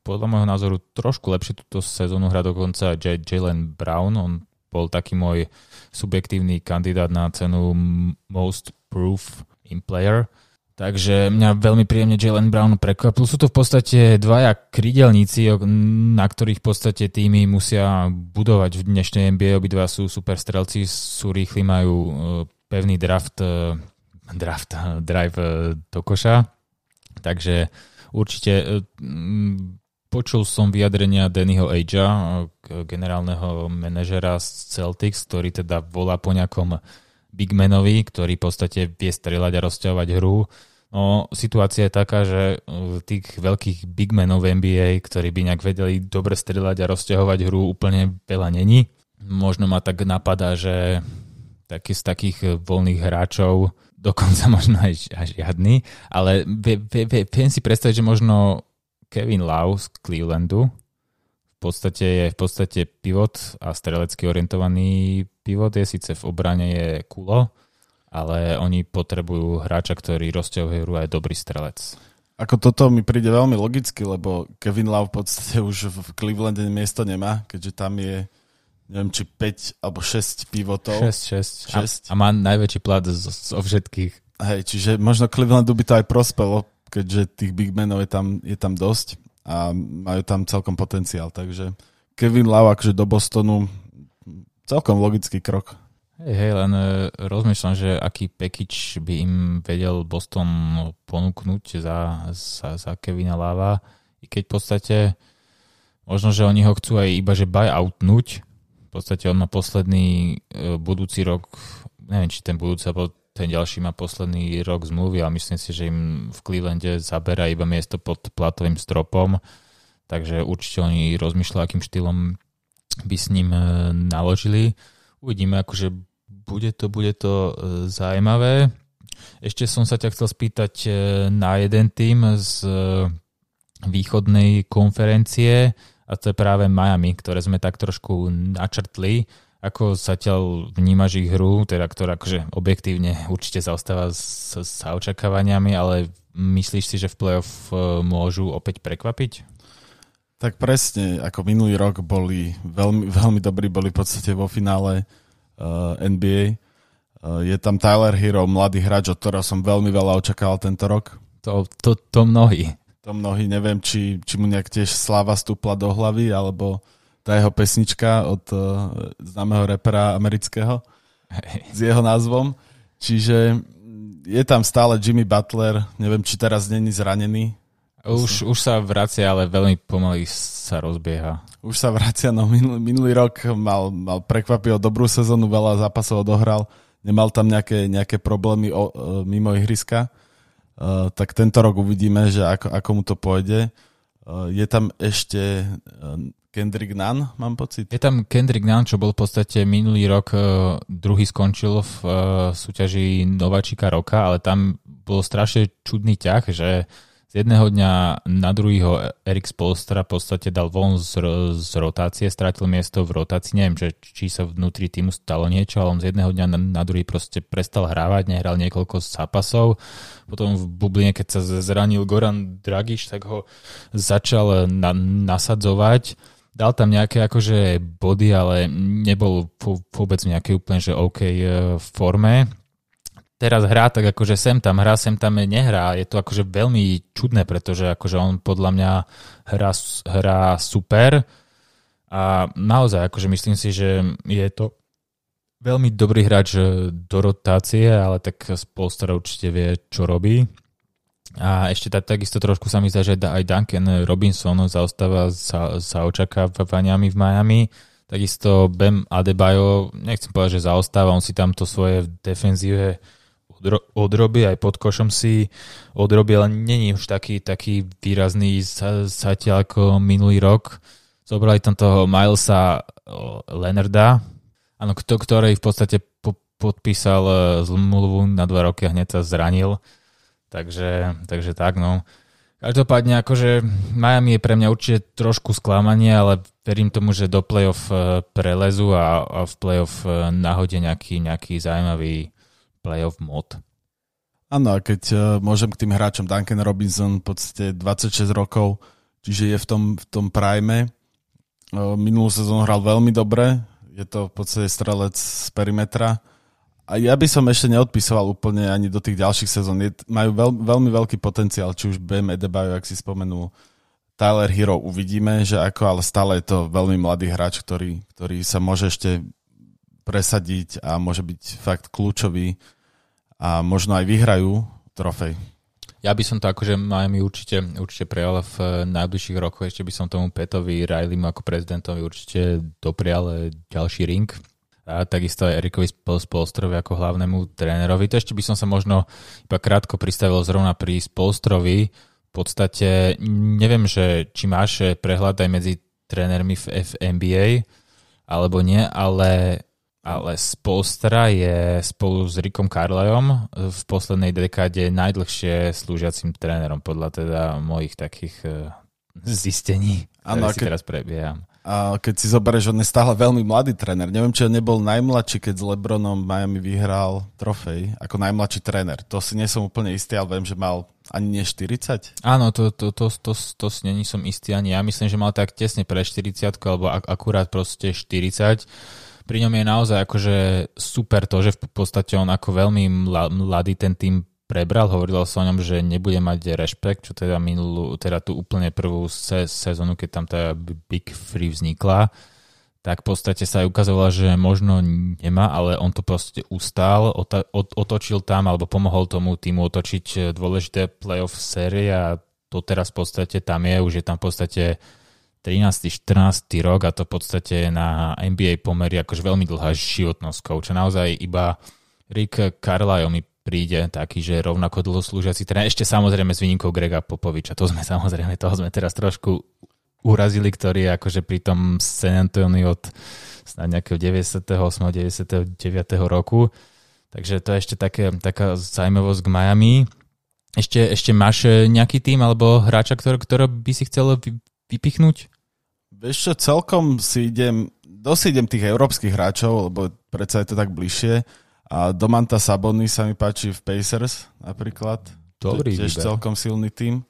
podľa môjho názoru trošku lepšie túto sezónu hra dokonca Jalen Brown. On bol taký môj subjektívny kandidát na cenu Most Proof in Player. Takže mňa veľmi príjemne Jalen Brown prekvapil. Sú to v podstate dvaja krydelníci, na ktorých v podstate týmy musia budovať v dnešnej NBA. Obidva sú super strelci, sú rýchli, majú e, pevný draft e, draft, drive eh, do koša. Takže určite počul som vyjadrenia Dannyho Agea, eh, generálneho manažera z Celtics, ktorý teda volá po nejakom bigmanovi, ktorý v podstate vie strieľať a rozťahovať hru. No, situácia je taká, že tých veľkých bigmenov v NBA, ktorí by nejak vedeli dobre strieľať a rozťahovať hru, úplne veľa není. Možno ma tak napadá, že taký z takých voľných hráčov dokonca možno aj, aj žiadny, ale viem si predstaviť, že možno Kevin Lau z Clevelandu podstate je v podstate pivot a strelecky orientovaný pivot je síce v obrane je kulo, ale oni potrebujú hráča, ktorý rozťahuje hru aj dobrý strelec. Ako toto mi príde veľmi logicky, lebo Kevin Love v podstate už v Clevelande miesto nemá, keďže tam je neviem, či 5 alebo 6 pivotov. 6, 6. 6. A, a má najväčší plat zo, zo všetkých. Hej, čiže možno Clevelandu by to aj prospelo, keďže tých big menov je tam, je tam dosť a majú tam celkom potenciál, takže Kevin Love akože do Bostonu celkom logický krok. Hej, hej, len e, rozmýšľam, že aký package by im vedel Boston ponúknuť za, za, za Kevina Lava, i keď v podstate možno, že oni ho chcú aj iba, že buyoutnúť, v podstate on má posledný e, budúci rok, neviem, či ten budúci, alebo ten ďalší má posledný rok zmluvy, ale myslím si, že im v Clevelande zabera iba miesto pod platovým stropom, takže určite oni rozmýšľajú, akým štýlom by s ním e, naložili uvidíme, akože bude to, bude to e, zaujímavé. Ešte som sa ťa chcel spýtať e, na jeden tým z východnej konferencie a to je práve Miami, ktoré sme tak trošku načrtli. Ako zatiaľ vnímaš ich hru, teda ktorá akože objektívne určite zaostáva s, s očakávaniami, ale myslíš si, že v playoff môžu opäť prekvapiť? Tak presne, ako minulý rok boli veľmi, veľmi dobrí, boli v podstate vo finále uh, eh, NBA. Uh, eh, je tam Tyler Hero, mladý hráč, od ktorého som veľmi veľa očakával tento rok. To, to, to mnohí. To mnohí, neviem, či, či mu nejak tiež sláva stúpla do hlavy, alebo tá jeho pesnička od uh, známeho repera amerického hey. s jeho názvom. Čiže je tam stále Jimmy Butler, neviem, či teraz není zranený, už, už sa vracia, ale veľmi pomaly sa rozbieha. Už sa vracia, no minulý, minulý rok mal, mal prekvapil dobrú sezónu, veľa zápasov odohral, nemal tam nejaké, nejaké problémy o, o, e, mimo ihriska. Uh, tak tento rok uvidíme, že ako, ako mu to pôjde. Uh, je tam ešte Kendrick Nunn, mám pocit. Je tam Kendrick Nunn, čo bol v podstate minulý rok uh, druhý skončil v uh, súťaži Nováčika roka, ale tam bol strašne čudný ťah, že jedného dňa na druhý ho Erik Spolstra v podstate dal von z, z rotácie, strátil miesto v rotácii, neviem, že, či sa vnútri týmu stalo niečo, ale on z jedného dňa na, na druhý proste prestal hrávať, nehral niekoľko zápasov. Potom v bubline, keď sa zranil Goran Dragiš, tak ho začal na, nasadzovať. Dal tam nejaké akože body, ale nebol vôbec v nejakej úplne že OK eh, forme teraz hrá tak akože sem tam hrá, sem tam nehrá. Je to akože veľmi čudné, pretože akože on podľa mňa hrá, hrá super a naozaj akože myslím si, že je to veľmi dobrý hráč do rotácie, ale tak Spolstar určite vie, čo robí. A ešte tak, takisto trošku sa mi zdá, že aj Duncan Robinson zaostáva za, za očakávaniami v Miami. Takisto Bem Adebayo, nechcem povedať, že zaostáva, on si tam to svoje v defenzíve odrobí, aj pod košom si odrobí, ale není už taký, taký výrazný zatiaľ ako minulý rok. Zobrali tam toho Milesa Leonarda, áno, ktorý v podstate po, podpísal e, zmluvu na dva roky a hneď sa zranil. Takže, takže tak, no. Každopádne, akože Miami je pre mňa určite trošku sklamanie, ale verím tomu, že do playoff e, prelezu a, a v playoff e, nahodia nejaký, nejaký zaujímavý playoff mod. Áno, a keď uh, môžem k tým hráčom Duncan Robinson v podstate 26 rokov, čiže je v tom, v tom prime. Uh, minulú sezónu hral veľmi dobre, je to v podstate strelec z perimetra. A ja by som ešte neodpisoval úplne ani do tých ďalších sezón. Majú veľ, veľmi veľký potenciál, či už BM Edebayo, ak si spomenul, Tyler Hero uvidíme, že ako, ale stále je to veľmi mladý hráč, ktorý, ktorý sa môže ešte presadiť a môže byť fakt kľúčový a možno aj vyhrajú trofej. Ja by som to akože Miami určite, určite prijal v najbližších rokoch. Ešte by som tomu Petovi Rileymu ako prezidentovi určite doprial ďalší ring. A takisto aj Erikovi Spolstrovi ako hlavnému trénerovi. To ešte by som sa možno iba krátko pristavil zrovna pri Spolstrovi. V podstate neviem, že či máš prehľad aj medzi trénermi v FNBA alebo nie, ale ale Spolstra je spolu s Rickom Carlajom v poslednej dekáde najdlhšie slúžiacim trénerom podľa teda mojich takých zistení, ktoré ano, si keď, teraz prebieham. Keď si zoberieš, on je stále veľmi mladý tréner. Neviem, či on nebol najmladší, keď s Lebronom Miami vyhral trofej ako najmladší tréner. To si nie som úplne istý, ale viem, že mal ani nie 40. Áno, to, to, to, to, to, to není som istý ani ja. Myslím, že mal tak tesne pre 40 alebo ak, akurát proste 40 pri ňom je naozaj akože super to, že v podstate on ako veľmi mladý ten tým prebral, hovorilo sa o ňom, že nebude mať rešpekt, čo teda minulú, teda tú úplne prvú se- sezónu, keď tam tá Big Free vznikla, tak v podstate sa aj ukazovalo, že možno nemá, ale on to proste ustál, otočil tam alebo pomohol tomu týmu otočiť dôležité playoff série a to teraz v podstate tam je, už je tam v podstate 13. 14. rok a to v podstate na NBA pomery akože veľmi dlhá životnosť coacha. Naozaj iba Rick Carlisle mi príde taký, že rovnako dlho slúžiaci tréner. Ešte samozrejme s výnimkou Grega Popoviča. To sme samozrejme, toho sme teraz trošku urazili, ktorý je akože pri tom San Antonio od snad nejakého 98. 99. roku. Takže to je ešte také, taká zaujímavosť k Miami. Ešte, ešte máš e, nejaký tým alebo hráča, ktorý, ktorý by si chcel vypichnúť? Vieš čo, celkom si idem, dosť idem tých európskych hráčov, lebo predsa je to tak bližšie. A Domanta Sabony sa mi páči v Pacers napríklad. Dobrý Tiež výber. celkom silný tým.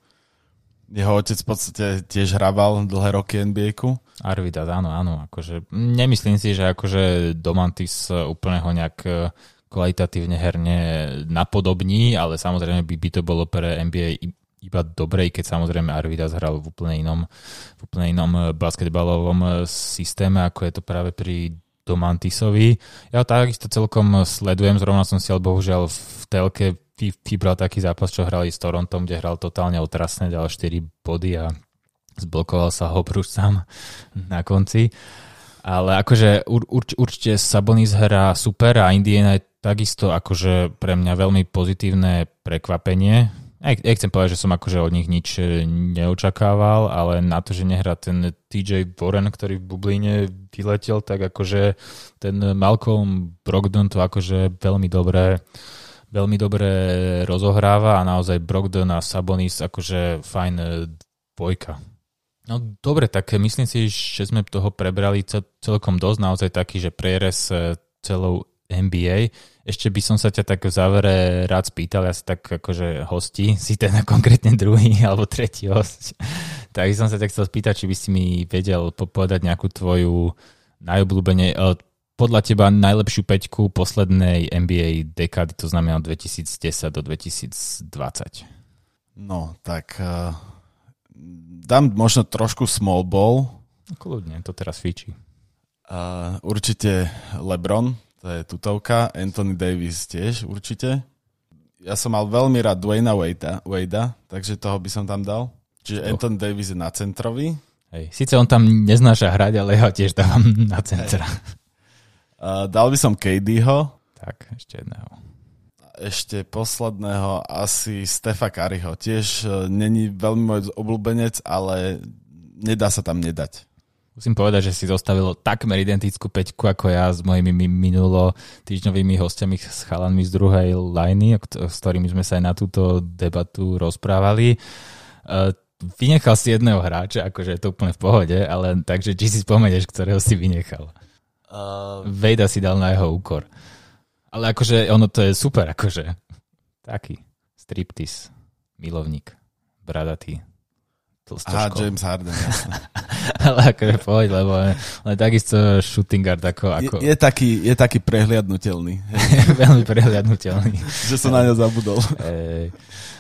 Jeho otec v podstate tiež hrával dlhé roky NBA-ku. Arvidas, áno, áno. Akože, nemyslím si, že akože Domantis úplne ho nejak e, kvalitatívne herne napodobní, ale samozrejme by, by to bolo pre NBA iba dobrej, keď samozrejme Arvidas hral v úplne inom, v úplne inom e, basketbalovom e, systéme, ako je to práve pri Domantisovi. Ja ho takisto celkom sledujem, zrovna som si ale bohužiaľ v telke vybral taký zápas, čo hrali s Torontom, kde hral totálne otrasne, dal 4 body a zblokoval sa ho sám na konci. Ale akože ur, urč, určite Sabonis hrá super a Indiana je takisto akože pre mňa veľmi pozitívne prekvapenie. Nechcem povedať, že som akože od nich nič neočakával, ale na to, že nehrá ten TJ Warren, ktorý v Bubline vyletel, tak akože ten Malcolm Brogdon to akože veľmi dobré veľmi dobre rozohráva a naozaj Brogdon a Sabonis akože fajn e, dvojka. No dobre, tak myslím si, že sme toho prebrali celkom dosť, naozaj taký, že prierez e, celou NBA. Ešte by som sa ťa tak v závere rád spýtal, ja si tak akože hosti, si ten konkrétne druhý alebo tretí host. tak som sa ťa chcel spýtať, či by si mi vedel povedať nejakú tvoju najobľúbenie, e, podľa teba najlepšiu peťku poslednej NBA dekády, to znamená 2010 do 2020? No, tak uh, dám možno trošku small ball. Kľudne, to teraz fíči. Uh, určite LeBron, to je tutovka, Anthony Davis tiež určite. Ja som mal veľmi rád Dwayna Wadea, Wadea takže toho by som tam dal. Čiže oh. Anthony Davis je na centrovi. Hej, síce on tam neznáša hrať, ale ja ho tiež dávam na centra. Hej. Uh, dal by som KDho. Tak, ešte jedného. Ešte posledného asi Stefa Kariho. Tiež uh, není veľmi môj obľúbenec, ale nedá sa tam nedať. Musím povedať, že si zostavil takmer identickú peťku ako ja s mojimi minulo týždňovými hostiami s chalanmi z druhej liney, s ktorými sme sa aj na túto debatu rozprávali. Uh, vynechal si jedného hráča, akože je to úplne v pohode, ale takže či si spomenieš, ktorého si vynechal? Uh, Vejda si dal na jeho úkor. Ale akože ono to je super, akože. Taký. Striptis. Milovník. Bradatý. Aha, James Harden, Ale akože poď, lebo ale takisto shooting guard ako... ako... Je, je, taký, je taký prehliadnutelný. Veľmi prehliadnutelný. že som na ňo zabudol. Ej.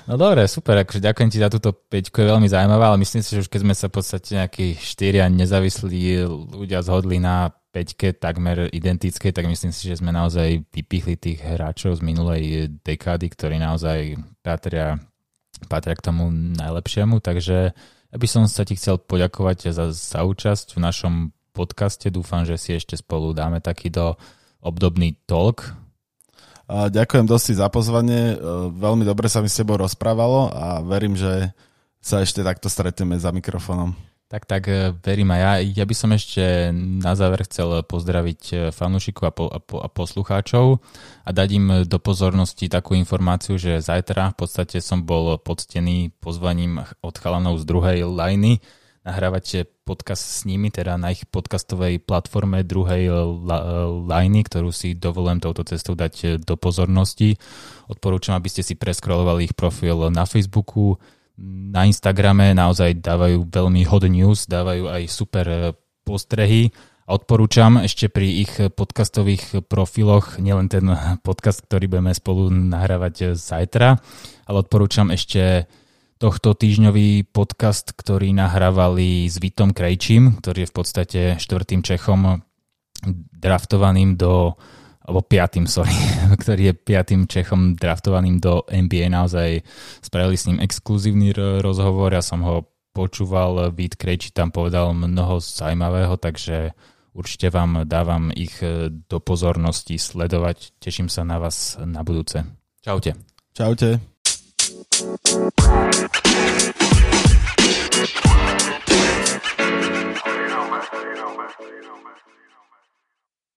No dobre, super, akože ďakujem ti za túto peťku, je veľmi zaujímavá, ale myslím si, že už keď sme sa v podstate nejakí štyria nezávislí ľudia zhodli na peťke takmer identickej, tak myslím si, že sme naozaj vypichli tých hráčov z minulej dekády, ktorí naozaj patria, patria k tomu najlepšiemu. Takže ja by som sa ti chcel poďakovať za, za účasť v našom podcaste. Dúfam, že si ešte spolu dáme taký do obdobný talk. Ďakujem dosť za pozvanie. Veľmi dobre sa mi s tebou rozprávalo a verím, že sa ešte takto stretneme za mikrofónom. Tak, tak, e, verím aj ja. Ja by som ešte na záver chcel pozdraviť e, fanúšikov a, po, a, po, a poslucháčov a dať im do pozornosti takú informáciu, že zajtra v podstate som bol poctený pozvaním od chalanov z druhej lajny nahrávať podcast s nimi, teda na ich podcastovej platforme druhej lajny, ktorú si dovolujem touto cestou dať do pozornosti. Odporúčam, aby ste si preskrolovali ich profil na Facebooku, na Instagrame naozaj dávajú veľmi hot news, dávajú aj super e, postrehy. Odporúčam ešte pri ich podcastových profiloch, nielen ten podcast, ktorý budeme spolu nahrávať zajtra, ale odporúčam ešte tohto týždňový podcast, ktorý nahrávali s Vitom Krejčím, ktorý je v podstate štvrtým Čechom draftovaným do alebo piatým, sorry, ktorý je piatým Čechom draftovaným do NBA. Naozaj spravili s ním exkluzívny rozhovor, ja som ho počúval, Vít Krejči tam povedal mnoho zaujímavého, takže určite vám dávam ich do pozornosti sledovať. Teším sa na vás na budúce. Čaute. Čaute.